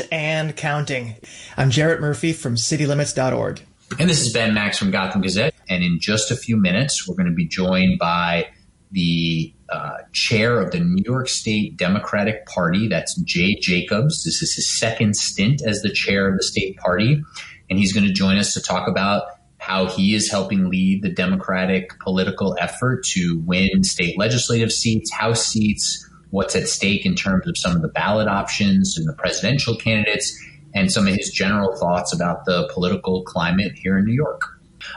and counting. I'm Jarrett Murphy from citylimits.org. And this is Ben Max from Gotham Gazette. And in just a few minutes, we're going to be joined by the uh, chair of the New York State Democratic Party. That's Jay Jacobs. This is his second stint as the chair of the state party. And he's going to join us to talk about how he is helping lead the Democratic political effort to win state legislative seats, House seats, what's at stake in terms of some of the ballot options and the presidential candidates, and some of his general thoughts about the political climate here in New York.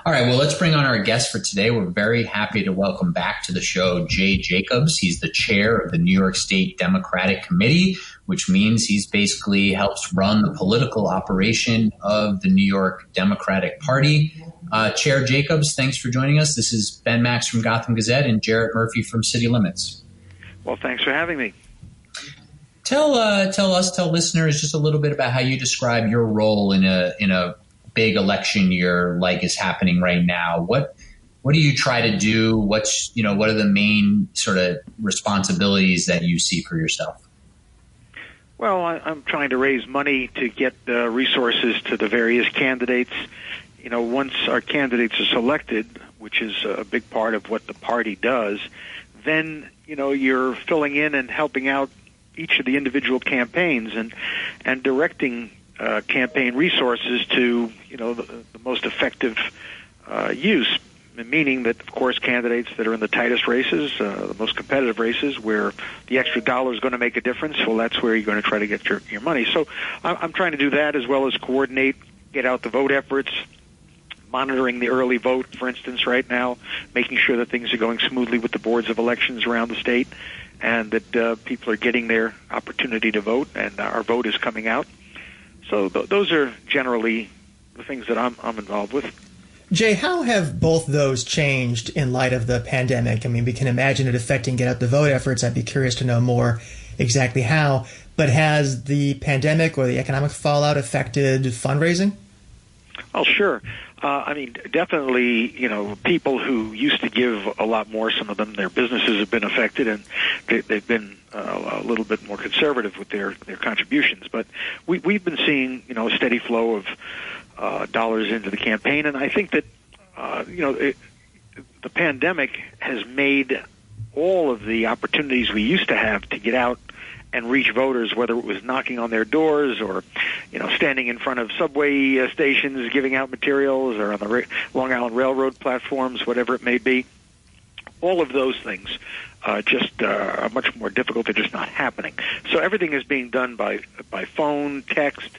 All right, well, let's bring on our guest for today. We're very happy to welcome back to the show Jay Jacobs. He's the chair of the New York State Democratic Committee, which means he's basically helps run the political operation of the New York Democratic Party. Uh, chair Jacobs, thanks for joining us. This is Ben Max from Gotham Gazette and Jarrett Murphy from City Limits. Well, thanks for having me. Tell uh, tell us, tell listeners just a little bit about how you describe your role in a in a big election year like is happening right now. What what do you try to do? What's you know what are the main sort of responsibilities that you see for yourself? Well, I, am trying to raise money to get uh, resources to the various candidates. You know, once our candidates are selected, which is a big part of what the party does, then you know you're filling in and helping out each of the individual campaigns and and directing uh, campaign resources to you know the, the most effective uh, use. Meaning that, of course, candidates that are in the tightest races, uh, the most competitive races, where the extra dollar is going to make a difference, well, that's where you're going to try to get your, your money. So I'm trying to do that as well as coordinate, get out the vote efforts, monitoring the early vote, for instance, right now, making sure that things are going smoothly with the boards of elections around the state, and that uh, people are getting their opportunity to vote, and our vote is coming out. So th- those are generally the things that I'm, I'm involved with. Jay, how have both those changed in light of the pandemic? I mean, we can imagine it affecting get out the vote efforts. I'd be curious to know more exactly how. But has the pandemic or the economic fallout affected fundraising? Oh, sure. Uh, I mean, definitely, you know, people who used to give a lot more, some of them, their businesses have been affected and they, they've been uh, a little bit more conservative with their, their contributions. But we, we've been seeing, you know, a steady flow of uh, dollars into the campaign. And I think that, uh, you know, it, the pandemic has made all of the opportunities we used to have to get out and reach voters, whether it was knocking on their doors or, you know, standing in front of subway uh, stations giving out materials or on the Long Island Railroad platforms, whatever it may be. All of those things uh, just uh, are much more difficult. They're just not happening. So everything is being done by by phone, text,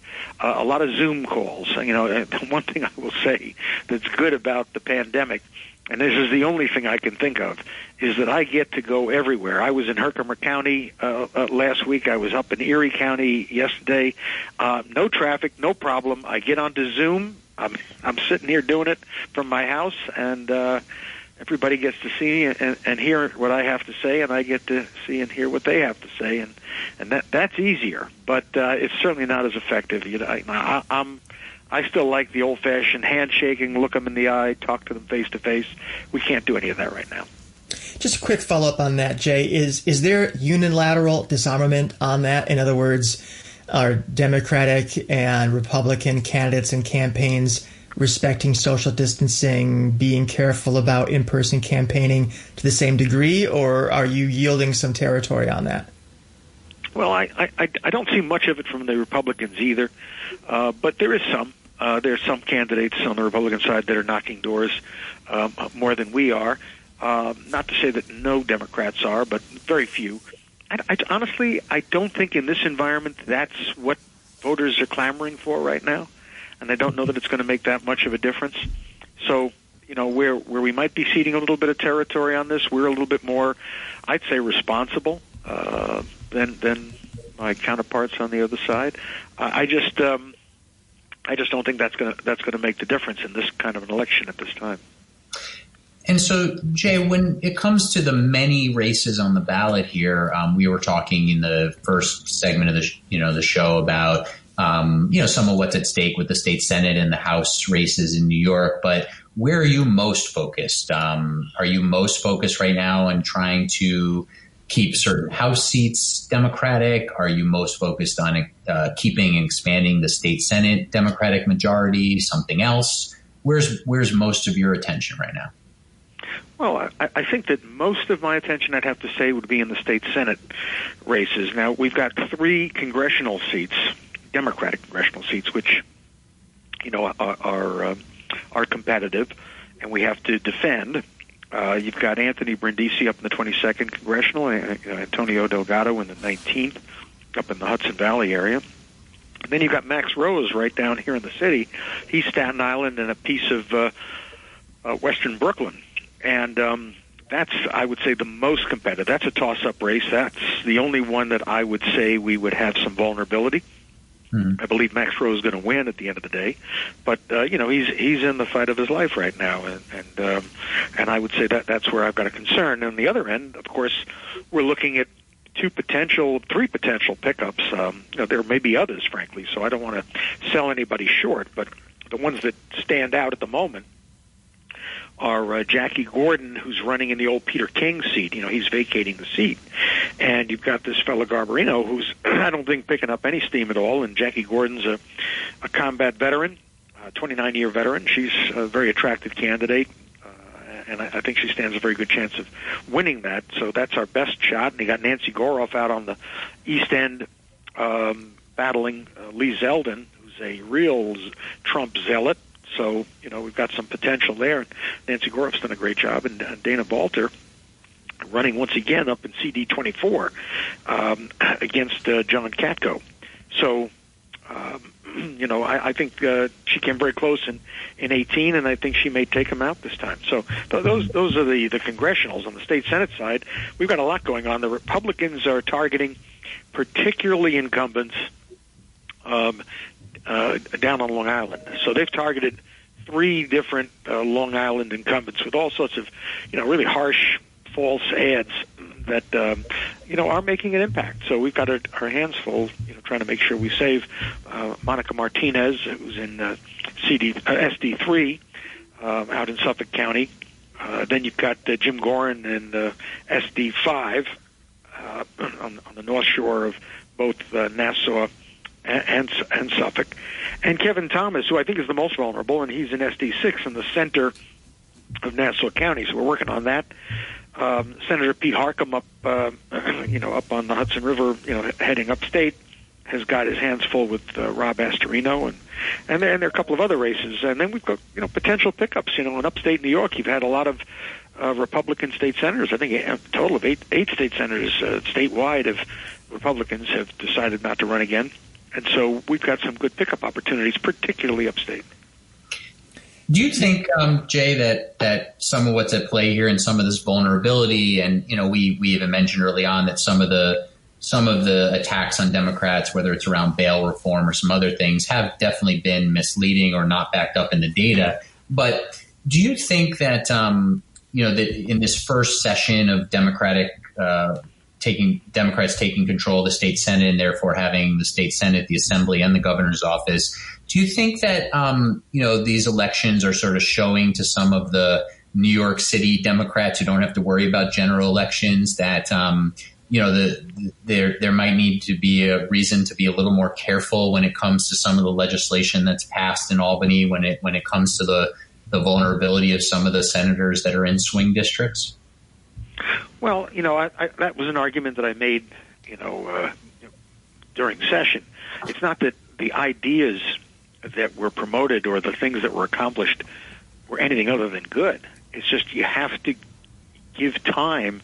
uh, a lot of Zoom calls. You know, one thing I will say that's good about the pandemic and this is the only thing I can think of, is that I get to go everywhere. I was in Herkimer County uh, uh, last week. I was up in Erie County yesterday. Uh, no traffic, no problem. I get onto Zoom. I'm I'm sitting here doing it from my house, and uh, everybody gets to see me and, and hear what I have to say, and I get to see and hear what they have to say, and and that that's easier, but uh, it's certainly not as effective. You know, I, I, I'm I still like the old fashioned handshaking, look them in the eye, talk to them face to face. We can't do any of that right now. Just a quick follow up on that, Jay. Is is there unilateral disarmament on that? In other words, are Democratic and Republican candidates and campaigns respecting social distancing, being careful about in person campaigning to the same degree, or are you yielding some territory on that? Well, I, I, I don't see much of it from the Republicans either, uh, but there is some. Uh, there's some candidates on the Republican side that are knocking doors um, more than we are. Uh, not to say that no Democrats are, but very few. I, I, honestly, I don't think in this environment that's what voters are clamoring for right now, and I don't know that it's going to make that much of a difference. So, you know, where where we might be ceding a little bit of territory on this, we're a little bit more, I'd say, responsible uh, than than my counterparts on the other side. I, I just. Um, I just don't think that's going to that's going to make the difference in this kind of an election at this time. And so, Jay, when it comes to the many races on the ballot here, um, we were talking in the first segment of the you know the show about um, you know some of what's at stake with the state senate and the House races in New York. But where are you most focused? Um, are you most focused right now on trying to keep certain House seats Democratic? Are you most focused on uh, keeping and expanding the state Senate Democratic majority? Something else? Where's where's most of your attention right now? Well, I, I think that most of my attention, I'd have to say, would be in the state Senate races. Now, we've got three congressional seats, Democratic congressional seats, which, you know, are are, uh, are competitive, and we have to defend. Uh, you've got Anthony Brindisi up in the 22nd congressional, uh, Antonio Delgado in the 19th, up in the Hudson Valley area. And then you've got Max Rose right down here in the city. He's Staten Island and a piece of uh, uh, Western Brooklyn and um, that's I would say the most competitive. That's a toss-up race. That's the only one that I would say we would have some vulnerability. Mm-hmm. I believe Max Rose is going to win at the end of the day, but uh, you know he's he's in the fight of his life right now, and and, um, and I would say that that's where I've got a concern. On the other end, of course, we're looking at two potential, three potential pickups. Um, you know, there may be others, frankly, so I don't want to sell anybody short, but the ones that stand out at the moment are uh, Jackie Gordon, who's running in the old Peter King seat. You know, he's vacating the seat. And you've got this fellow Garbarino, who's, I don't think, picking up any steam at all. And Jackie Gordon's a, a combat veteran, a 29 year veteran. She's a very attractive candidate. Uh, and I, I think she stands a very good chance of winning that. So that's our best shot. And you got Nancy Goroff out on the East End um, battling uh, Lee Zeldin, who's a real Trump zealot so, you know, we've got some potential there. Nancy Goroff's done a great job, and uh, Dana Balter running once again up in CD24 um, against uh, John Katko. So, um, you know, I, I think uh, she came very close in, in 18, and I think she may take him out this time. So th- those those are the the congressionals on the state senate side. We've got a lot going on. The Republicans are targeting particularly incumbents um, uh, down on Long Island. So they've targeted three different uh, Long Island incumbents with all sorts of, you know, really harsh false ads that um, you know are making an impact. So we've got our, our hands full, you know, trying to make sure we save uh, Monica Martinez, who's in uh, CD uh, SD three um, out in Suffolk County. Uh, then you've got uh, Jim Gaughran in uh, SD five uh, on, on the north shore of both uh, Nassau and, and Suffolk, and Kevin Thomas, who I think is the most vulnerable, and he's in SD six in the center of Nassau County. So we're working on that. Um, Senator Pete Harckham up, uh, you know, up on the Hudson River, you know, heading upstate, has got his hands full with uh, Rob Astorino, and and there, and there are a couple of other races, and then we've got you know potential pickups. You know, in upstate New York, you've had a lot of uh, Republican state senators. I think a total of eight eight state senators uh, statewide of Republicans have decided not to run again. And so we've got some good pickup opportunities, particularly upstate. Do you think, um, Jay, that that some of what's at play here and some of this vulnerability, and you know, we we even mentioned early on that some of the some of the attacks on Democrats, whether it's around bail reform or some other things, have definitely been misleading or not backed up in the data. But do you think that um, you know that in this first session of Democratic uh, taking Democrats taking control of the state senate and therefore having the state senate, the assembly, and the governor's office. Do you think that um, you know these elections are sort of showing to some of the New York City Democrats who don't have to worry about general elections that um, you know the, there there might need to be a reason to be a little more careful when it comes to some of the legislation that's passed in Albany when it when it comes to the the vulnerability of some of the senators that are in swing districts. Well, you know, I, I, that was an argument that I made, you know, uh, during session. It's not that the ideas that were promoted or the things that were accomplished were anything other than good. It's just you have to give time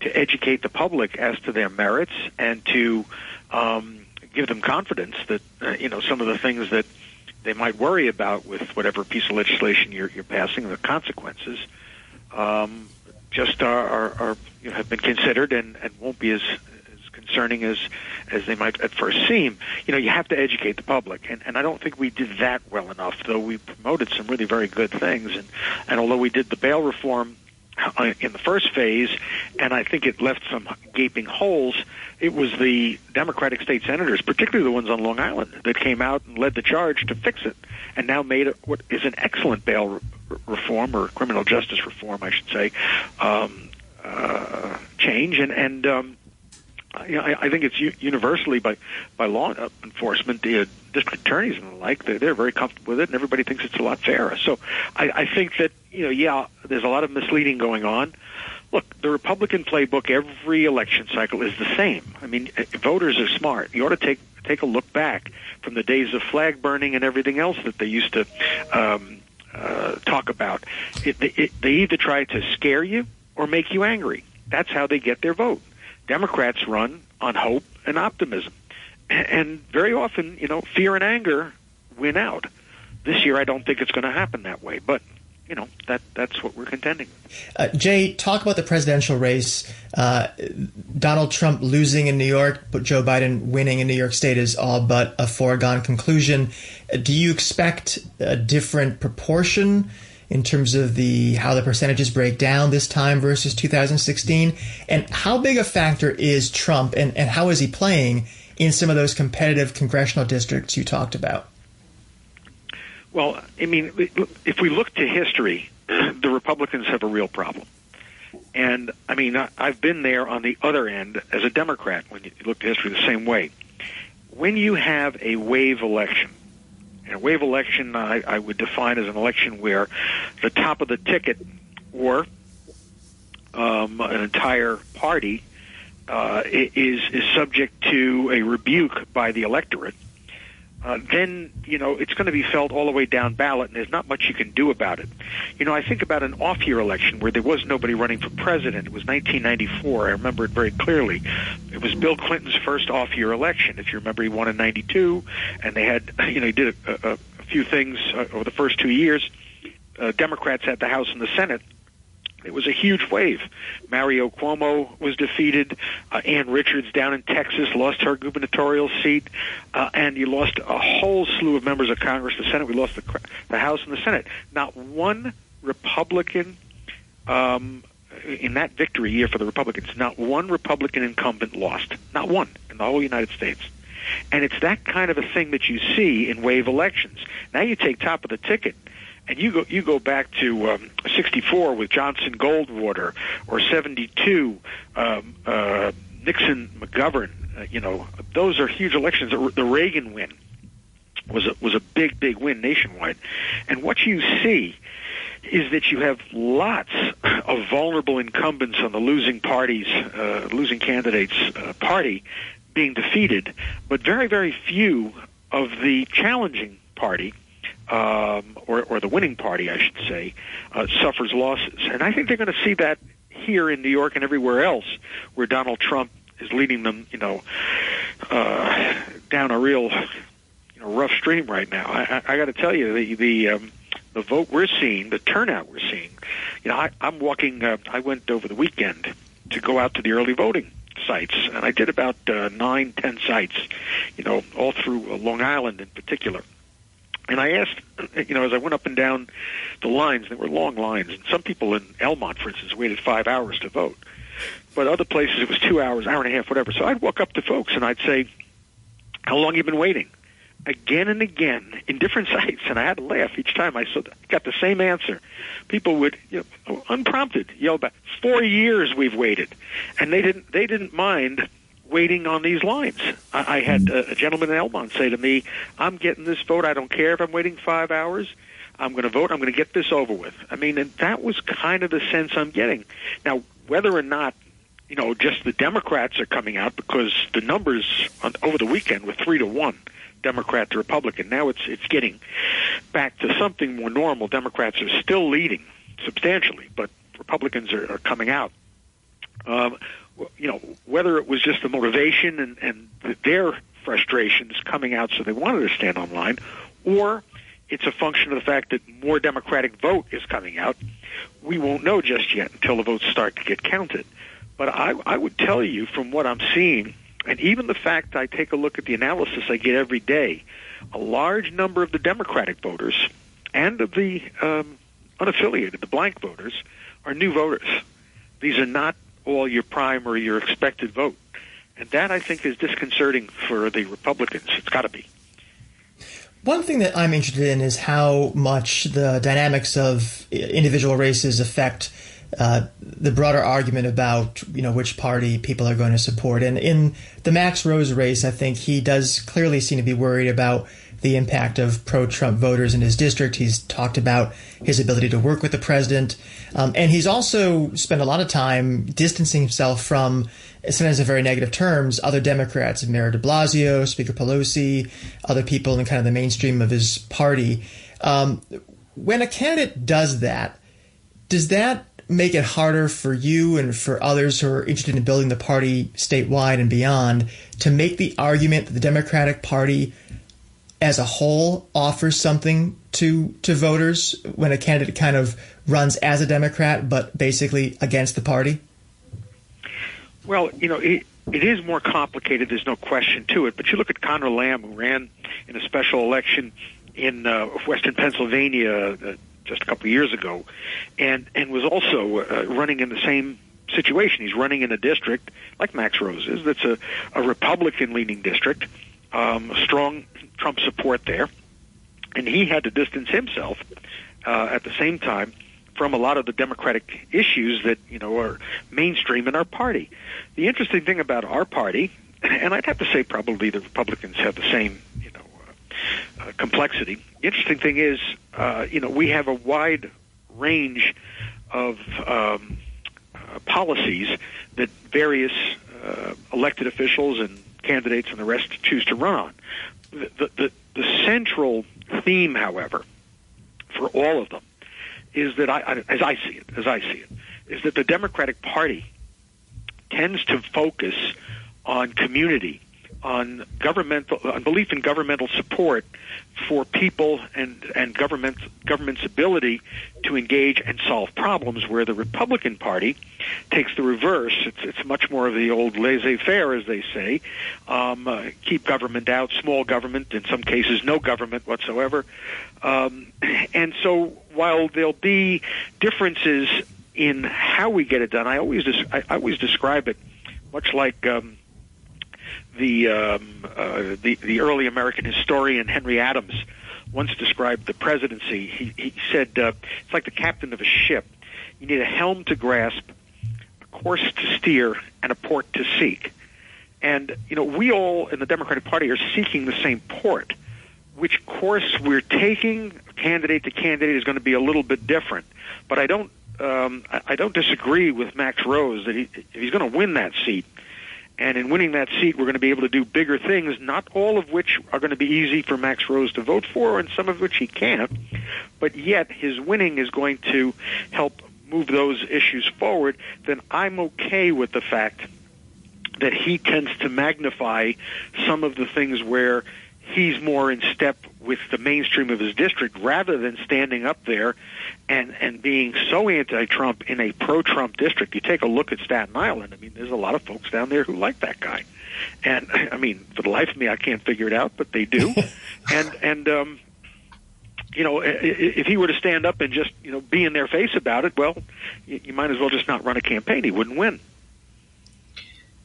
to educate the public as to their merits and to um, give them confidence that uh, you know some of the things that they might worry about with whatever piece of legislation you're, you're passing, the consequences, um, just are, are, are you know, have been considered and, and won't be as as concerning as as they might at first seem. You know, you have to educate the public, and, and I don't think we did that well enough. Though we promoted some really very good things, and and although we did the bail reform uh, in the first phase, and I think it left some gaping holes. It was the Democratic state senators, particularly the ones on Long Island, that came out and led the charge to fix it, and now made what is an excellent bail reform or criminal justice reform, I should say, um, uh, change, and and um, I, I think it's universally by by law enforcement, the district attorneys and the like, they're, they're very comfortable with it, and everybody thinks it's a lot fairer. So I, I think that you know, yeah, there's a lot of misleading going on. Look, the Republican playbook every election cycle is the same. I mean, eh, voters are smart. You ought to take take a look back from the days of flag burning and everything else that they used to um, uh, talk about. It, it, they either try to scare you or make you angry. That's how they get their vote. Democrats run on hope and optimism. And very often, you know, fear and anger win out. This year, I don't think it's going to happen that way, but you know that that's what we're contending. Uh, Jay, talk about the presidential race. Uh, Donald Trump losing in New York, but Joe Biden winning in New York State is all but a foregone conclusion. Uh, do you expect a different proportion in terms of the how the percentages break down this time versus 2016? And how big a factor is Trump, and, and how is he playing in some of those competitive congressional districts you talked about? Well, I mean, if we look to history, the Republicans have a real problem. And I mean, I've been there on the other end as a Democrat when you look to history the same way. When you have a wave election, and a wave election I, I would define as an election where the top of the ticket or um, an entire party uh, is is subject to a rebuke by the electorate uh, then you know it's going to be felt all the way down ballot, and there's not much you can do about it. You know, I think about an off-year election where there was nobody running for president. It was 1994. I remember it very clearly. It was Bill Clinton's first off-year election. If you remember, he won in '92, and they had you know he did a, a, a few things uh, over the first two years. Uh, Democrats had the House and the Senate, it was a huge wave. Mario Cuomo was defeated. Uh, Ann Richards down in Texas lost her gubernatorial seat, uh, and you lost a whole slew of members of Congress, the Senate. We lost the, the House and the Senate. Not one Republican um, in that victory year for the Republicans, not one Republican incumbent lost. Not one in the whole United States. And it's that kind of a thing that you see in wave elections. Now you take top of the ticket and you go you go back to um, 64 with Johnson Goldwater or 72 um, uh, Nixon McGovern. Uh, you know those are huge elections. The Reagan win was a, was a big big win nationwide, and what you see is that you have lots of vulnerable incumbents on the losing parties, uh, losing candidates' uh, party being defeated, but very very few of the challenging party um, or, or the winning party, I should say, uh, suffers losses. And I think they're going to see that here in New York and everywhere else, where Donald Trump is leading them, you know, uh, down a real, you know, rough stream right now. I, I, I got to tell you, the the um, the vote we're seeing, the turnout we're seeing. You know, I, I'm walking. Uh, I went over the weekend to go out to the early voting sites, and I did about uh, nine, ten sites. You know, all through uh, Long Island in particular. And I asked, you know, as I went up and down the lines, there were long lines, and some people in Elmont, for instance, waited five hours to vote. But other places it was two hours, hour and a half, whatever. So I'd walk up to folks and I'd say, "How long you been waiting?" Again and again in different sites, and I had to laugh each time. I got the same answer. People would, you know, unprompted, yell back, four years we've waited," and they didn't. They didn't mind waiting on these lines. I, I had a, a gentleman in Elmont say to me, "I'm getting this vote. I don't care if I'm waiting five hours. I'm going to vote. I'm going to get this over with." I mean, and that was kind of the sense I'm getting. Now, whether or not you know, just the Democrats are coming out because the numbers on, over the weekend were three to one, Democrat to Republican. Now it's it's getting back to something more normal. Democrats are still leading substantially, but Republicans are, are coming out. Um, you know, whether it was just the motivation and, and their frustrations coming out so they wanted to stand online, or it's a function of the fact that more Democratic vote is coming out. We won't know just yet until the votes start to get counted. But I, I would tell you from what I'm seeing, and even the fact I take a look at the analysis I get every day, a large number of the Democratic voters and of the um, unaffiliated, the blank voters, are new voters. These are not all your prime or your expected vote. And that, I think, is disconcerting for the Republicans. It's got to be. One thing that I'm interested in is how much the dynamics of individual races affect uh, the broader argument about you know which party people are going to support. And in the Max Rose race, I think he does clearly seem to be worried about the impact of pro-Trump voters in his district. He's talked about his ability to work with the president, um, and he's also spent a lot of time distancing himself from, sometimes in very negative terms, other Democrats, Mayor De Blasio, Speaker Pelosi, other people in kind of the mainstream of his party. Um, when a candidate does that, does that make it harder for you and for others who are interested in building the party statewide and beyond to make the argument that the Democratic Party as a whole offers something to to voters when a candidate kind of runs as a Democrat but basically against the party? Well, you know, it, it is more complicated. There's no question to it. But you look at Conor Lamb, who ran in a special election in uh, Western Pennsylvania uh, just a couple of years ago, and and was also uh, running in the same situation. He's running in a district like Max Rose is. That's a, a Republican-leaning district, um, strong Trump support there, and he had to distance himself uh, at the same time from a lot of the democratic issues that you know are mainstream in our party. The interesting thing about our party, and I'd have to say probably the Republicans have the same you know uh, complexity. The interesting thing is, uh, you know, we have a wide range of um, uh, policies that various uh, elected officials and candidates and the rest choose to run on. The, the, the central theme, however, for all of them, is that I, I, as I see it, as I see it, is that the Democratic Party tends to focus on community on governmental on belief in governmental support for people and and government government's ability to engage and solve problems where the Republican Party takes the reverse. It's it's much more of the old laissez-faire as they say. Um, uh, keep government out small government in some cases no government whatsoever. Um, and so while there'll be differences in how we get it done I always I, I always describe it much like um, the, um, uh, the the early American historian Henry Adams once described the presidency. He, he said uh, it's like the captain of a ship. You need a helm to grasp, a course to steer, and a port to seek. And you know, we all in the Democratic Party are seeking the same port. Which course we're taking, candidate to candidate, is going to be a little bit different. But I don't, um, I don't disagree with Max Rose that he, if he's going to win that seat, and in winning that seat, we're going to be able to do bigger things, not all of which are going to be easy for Max Rose to vote for, and some of which he can't. But yet, his winning is going to help move those issues forward. Then I'm okay with the fact that he tends to magnify some of the things where he's more in step with the mainstream of his district rather than standing up there and and being so anti-Trump in a pro-Trump district. You take a look at Staten Island. I mean, there's a lot of folks down there who like that guy, and I mean, for the life of me, I can't figure it out, but they do. and and um, you know, if he were to stand up and just you know be in their face about it, well, you might as well just not run a campaign. He wouldn't win.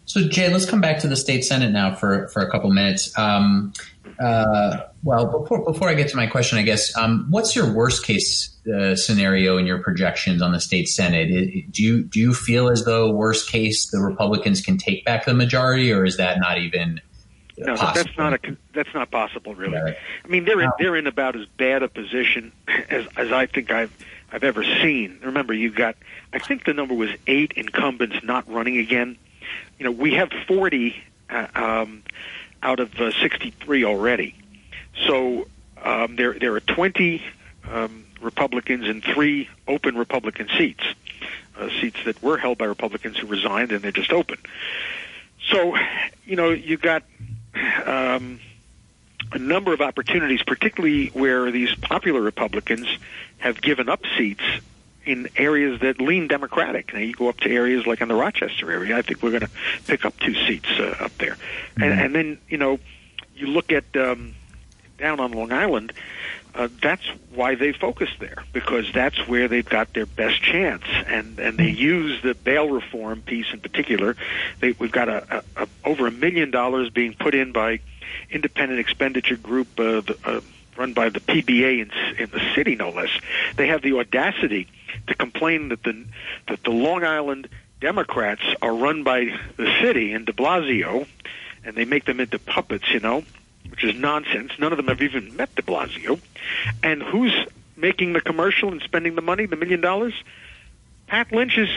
So Jay, let's come back to the state senate now for for a couple minutes. Um, uh, well, before before I get to my question, I guess, um, what's your worst case uh, scenario in your projections on the state senate? It, do you do you feel as though worst case the Republicans can take back the majority, or is that not even? No, possible? that's not a that's not possible, really. I mean, they're in, they're in about as bad a position as as I think I've I've ever seen. Remember, you've got I think the number was eight incumbents not running again. You know, we have forty. Uh, um, out of uh, 63 already. So um, there there are 20 um, Republicans and three open Republican seats, uh, seats that were held by Republicans who resigned and they're just open. So, you know, you've got um, a number of opportunities, particularly where these popular Republicans have given up seats in areas that lean Democratic. Now you go up to areas like in the Rochester area, I think we're going to pick up two seats uh, up there, mm-hmm. and, and then you know you look at um, down on Long Island. Uh, that's why they focus there because that's where they've got their best chance, and and they use the bail reform piece in particular. They, we've got a, a, a over a million dollars being put in by independent expenditure group. Uh, the, uh, run by the PBA in, in the city, no less. They have the audacity to complain that the that the Long Island Democrats are run by the city and De Blasio, and they make them into puppets, you know, which is nonsense. None of them have even met De Blasio. And who's making the commercial and spending the money, the million dollars? Pat Lynch's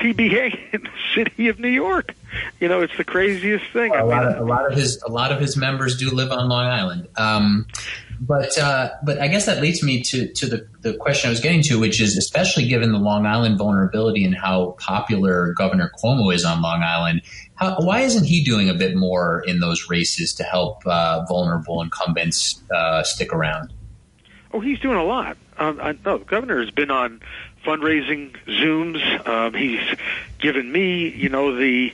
PBA in the city of New York. You know, it's the craziest thing. Well, a, lot of, a lot of his a lot of his members do live on Long Island. Um, but uh, but I guess that leads me to to the, the question I was getting to, which is especially given the Long Island vulnerability and how popular Governor Cuomo is on Long Island, how, why isn't he doing a bit more in those races to help uh, vulnerable incumbents uh, stick around? Oh, he's doing a lot. Um, I, no, the governor has been on fundraising Zooms. Um, he's given me, you know, the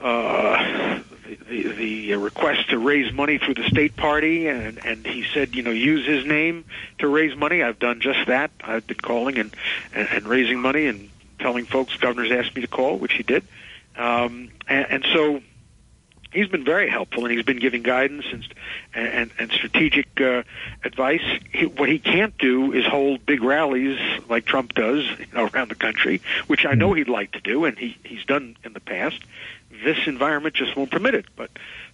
uh, the, the request to raise money through the state party, and and he said, you know, use his name to raise money. I've done just that. I've been calling and and, and raising money and telling folks governors asked me to call, which he did, um, and, and so he's been very helpful, and he's been giving guidance and and, and strategic uh, advice. He, what he can't do is hold big rallies like Trump does you know, around the country, which I know mm-hmm. he'd like to do, and he he's done in the past. This environment just won't permit it, but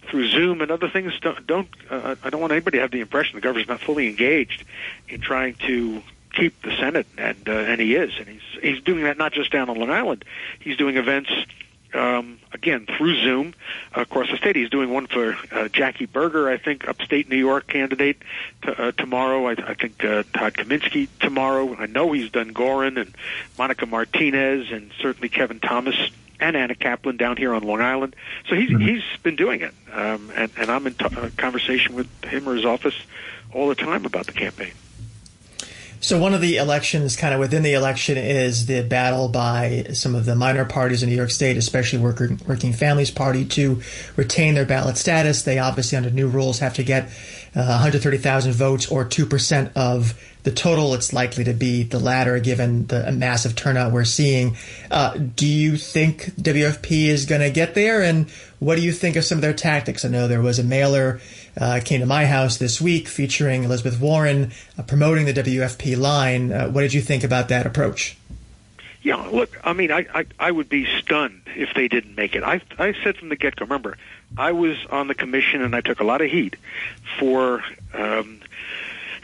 through Zoom and other things, don't, don't uh, I don't want anybody to have the impression the governor's not fully engaged in trying to keep the Senate, and uh, and he is, and he's he's doing that not just down on Long Island. He's doing events um, again through Zoom across the state. He's doing one for uh, Jackie Berger, I think, upstate New York candidate t- uh, tomorrow. I, I think uh, Todd Kaminsky tomorrow. I know he's done Gaughran and Monica Martinez and certainly Kevin Thomas and Anna Kaplan down here on Long Island. So he's mm-hmm. he's been doing it, um, and, and I'm in t- uh, conversation with him or his office all the time about the campaign. So one of the elections, kind of within the election, is the battle by some of the minor parties in New York State, especially Working, Working Families Party, to retain their ballot status. They obviously, under new rules, have to get uh, 130,000 votes or 2% of the total. It's likely to be the latter given the massive turnout we're seeing. Uh, do you think WFP is going to get there? And what do you think of some of their tactics? I know there was a mailer uh, came to my house this week featuring Elizabeth Warren uh, promoting the WFP line. Uh, what did you think about that approach? Yeah, look, I mean, I, I, I would be stunned if they didn't make it. I, I said from the get go, remember, I was on the commission and I took a lot of heat for um,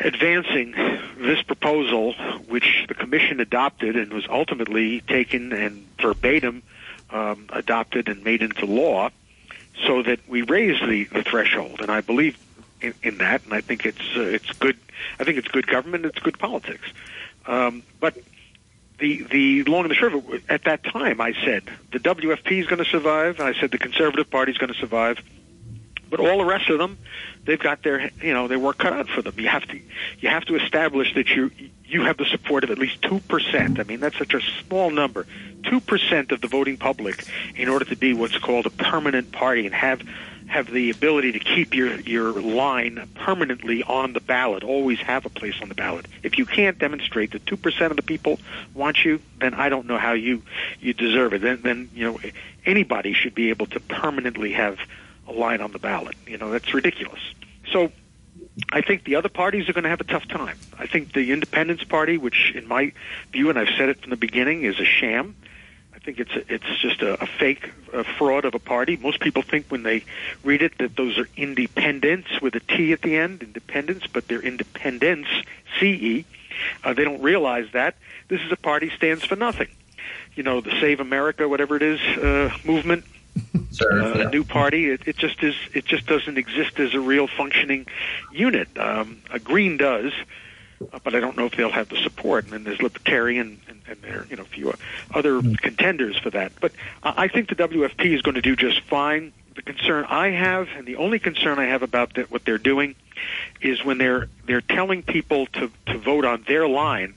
advancing this proposal, which the commission adopted and was ultimately taken and verbatim um, adopted and made into law so that we raise the, the threshold. And I believe in, in that, and I think it's uh, it's good. I think it's good government. It's good politics. Um, but the the long and the short of it, at that time, I said the WFP is going to survive. I said the Conservative Party is going to survive. But all the rest of them, they've got their you know their work cut out for them. You have to you have to establish that you you have the support of at least two percent. I mean that's such a small number, two percent of the voting public, in order to be what's called a permanent party and have have the ability to keep your your line permanently on the ballot, always have a place on the ballot. If you can't demonstrate that two percent of the people want you, then I don't know how you you deserve it. Then then you know anybody should be able to permanently have a line on the ballot. You know, that's ridiculous. So I think the other parties are going to have a tough time. I think the Independence Party, which in my view, and I've said it from the beginning, is a sham. I think it's a, it's just a, a fake a fraud of a party. Most people think when they read it that those are independents with a T at the end, independence, but they're independence, C-E. Uh, they don't realize that this is a party stands for nothing. You know, the Save America, whatever it is, uh, movement Sure, uh, a new party. It, it just is. It just doesn't exist as a real functioning unit. Um, a Green does, uh, but I don't know if they'll have the support. And then there's Libertarian and, and there, are you know, a few other mm. contenders for that. But uh, I think the WFP is going to do just fine. The concern I have, and the only concern I have about that, what they're doing, is when they're they're telling people to to vote on their line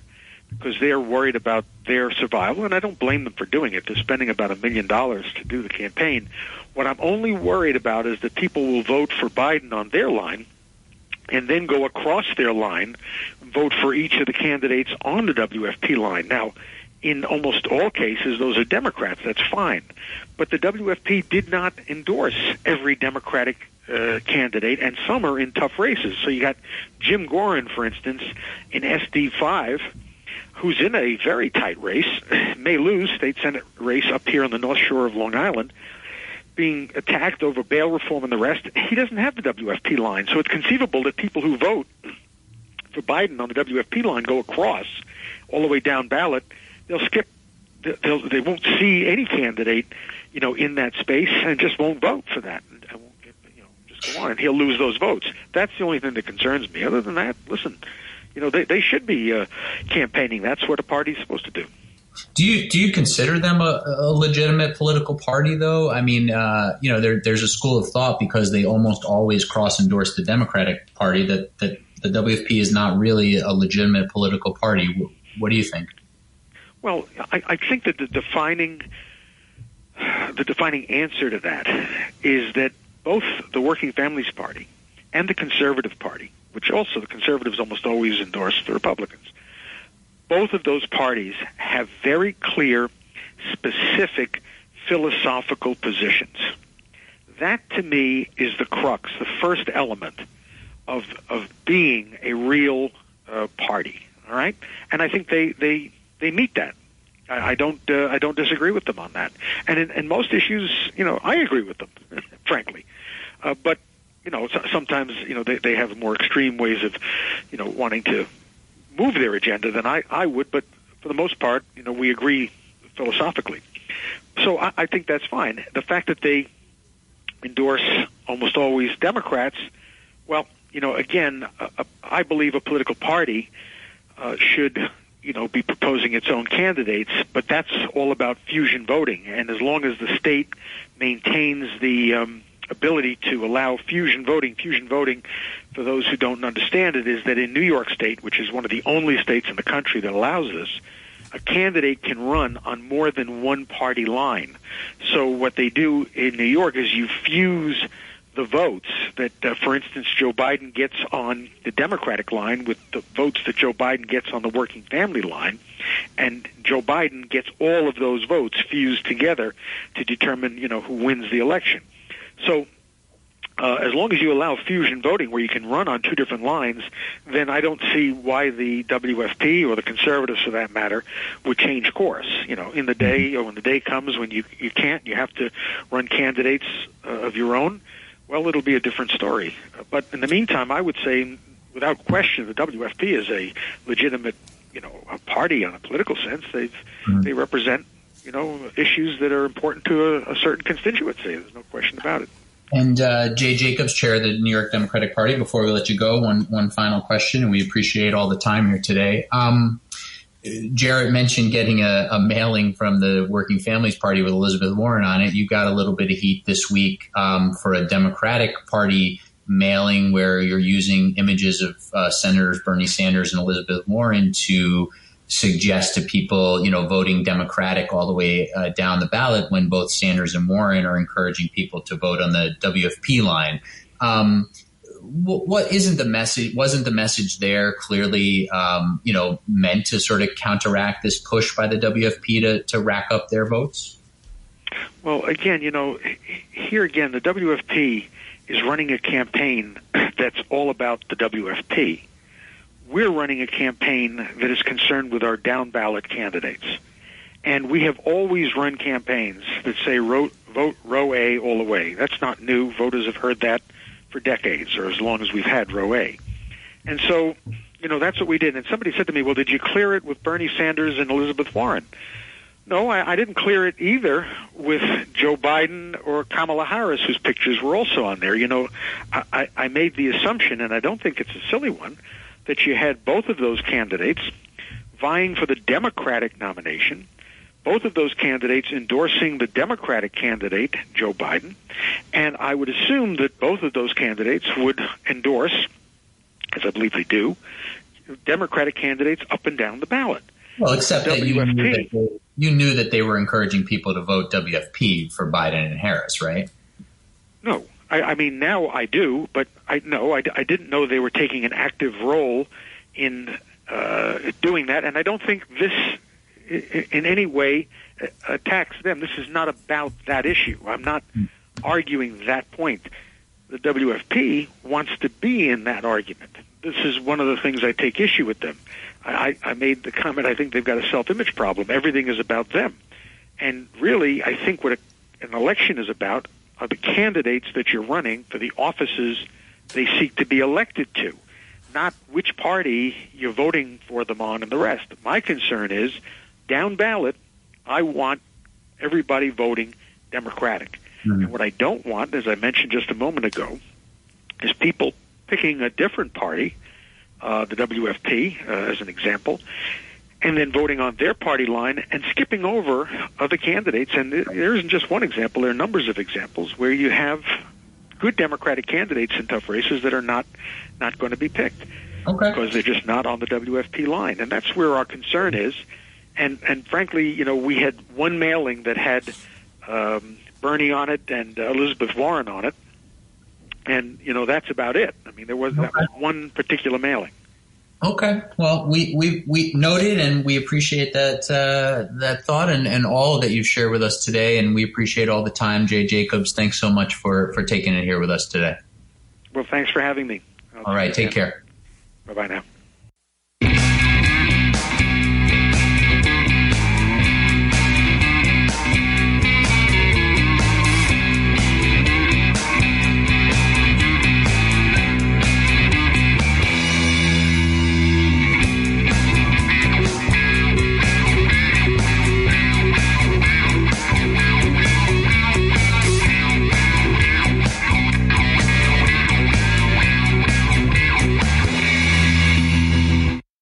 because they're worried about their survival, and I don't blame them for doing it. They're spending about a million dollars to do the campaign. What I'm only worried about is that people will vote for Biden on their line and then go across their line, vote for each of the candidates on the WFP line. Now, in almost all cases, those are Democrats. That's fine. But the WFP did not endorse every Democratic uh, candidate, and some are in tough races. So you got Jim Gaughran, for instance, in SD5 who's in a very tight race, may lose state senate race up here on the north shore of Long Island, being attacked over bail reform and the rest. He doesn't have the WFP line, so it's conceivable that people who vote for Biden on the WFP line go across all the way down ballot. They'll skip. They'll, they won't see any candidate, you know, in that space, and just won't vote for that. And won't, get, you know, just go on, and he'll lose those votes. That's the only thing that concerns me. Other than that, listen, you know, they, they should be uh, campaigning. That's what a party's supposed to do. Do you do you consider them a, a legitimate political party, though? I mean, uh, you know, there, there's a school of thought because they almost always cross endorse the Democratic Party that that the WFP is not really a legitimate political party. What do you think? Well, I, I think that the defining the defining answer to that is that both the Working Families Party and the Conservative Party which also the conservatives almost always endorse the Republicans. Both of those parties have very clear, specific philosophical positions. That to me is the crux, the first element of of being a real uh, party. All right, and I think they they they meet that. I, I don't uh, I don't disagree with them on that. And in, in most issues, you know, I agree with them, frankly. Uh, but you know, sometimes you know they they have more extreme ways of, you know, wanting to move their agenda than I I would. But for the most part, you know, we agree philosophically. So I, I think that's fine. The fact that they endorse almost always Democrats, well, you know, again, uh, I believe a political party uh, should you know be proposing its own candidates but that's all about fusion voting and as long as the state maintains the um, ability to allow fusion voting. Fusion voting, for those who don't understand it, is that in New York State, which is one of the only states in the country that allows this, a candidate can run on more than one party line. So what they do in New York is you fuse the votes that, uh, for instance, Joe Biden gets on the Democratic line with the votes that Joe Biden gets on the working family line, and Joe Biden gets all of those votes fused together to determine, you know, who wins the election. So uh, as long as you allow fusion voting where you can run on two different lines, then I don't see why the WFP or the conservatives, for that matter, would change course. You know, in the day or when the day comes when you you can't, you have to run candidates uh, of your own. Well, it'll be a different story. But in the meantime, I would say, without question, the WFP is a legitimate, you know, a party on a political sense. They mm-hmm. they represent you know, issues that are important to a, a certain constituency. There's no question about it. And uh, Jay Jacobs, chair of the New York Democratic Party. Before we let you go, one one final question, and we appreciate all the time here today. Um, Jarrett mentioned getting a, a, mailing from the Working Families Party with Elizabeth Warren on it. You got a little bit of heat this week um, for a Democratic Party mailing where you're using images of uh, Senators Bernie Sanders and Elizabeth Warren to suggest to people, you know, voting Democratic all the way uh, down the ballot when both Sanders and Warren are encouraging people to vote on the WFP line. Um, what isn't the message? Wasn't the message there clearly, um, you know, meant to sort of counteract this push by the WFP to, to rack up their votes? Well, again, you know, here again, the WFP is running a campaign that's all about the WFP we're running a campaign that is concerned with our down ballot candidates. And we have always run campaigns that say vote, row A all the way. That's not new. Voters have heard that for decades or as long as we've had row A. And so, you know, that's what we did. And somebody said to me, well, did you clear it with Bernie Sanders and Elizabeth Warren? No, I, I didn't clear it either with Joe Biden or Kamala Harris, whose pictures were also on there. You know, I, I made the assumption, and I don't think it's a silly one, that you had both of those candidates vying for the Democratic nomination, both of those candidates endorsing the Democratic candidate, Joe Biden, and I would assume that both of those candidates would endorse, as I believe they do, Democratic candidates up and down the ballot. Well, except that you knew that, they, you knew that they were encouraging people to vote WFP for Biden and Harris, right? No, I, I mean, now I do, but I no, I, I didn't know they were taking an active role in uh, doing that, and I don't think this in any way attacks them. This is not about that issue. I'm not arguing that point. The WFP wants to be in that argument this is one of the things I take issue with them. I, I made the comment. I think they've got a self-image problem. Everything is about them, and really, I think what a, an election is about are the candidates that you're running for the offices they seek to be elected to, not which party you're voting for them on and the rest. My concern is down ballot. I want everybody voting Democratic. Mm-hmm. And what I don't want, as I mentioned just a moment ago, is people picking a different party, uh, the WFP, uh, as an example, and then voting on their party line and skipping over other candidates. And there isn't just one example, there are numbers of examples where you have good Democratic candidates in tough races that are not, not going to be picked. Okay. Because they're just not on the WFP line. And that's where our concern is. And, and frankly, you know, we had one mailing that had um, Bernie on it and uh, Elizabeth Warren on it. And, you know, that's about it. I mean, there was okay. one particular mailing. Okay. Well, we, we, we noted and we appreciate that, uh, that thought and, and all that you've shared with us today. And we appreciate all the time. Jay Jacobs, thanks so much for, for taking it here with us today. Well, thanks for having me. I'll all right. Take care. Bye bye now.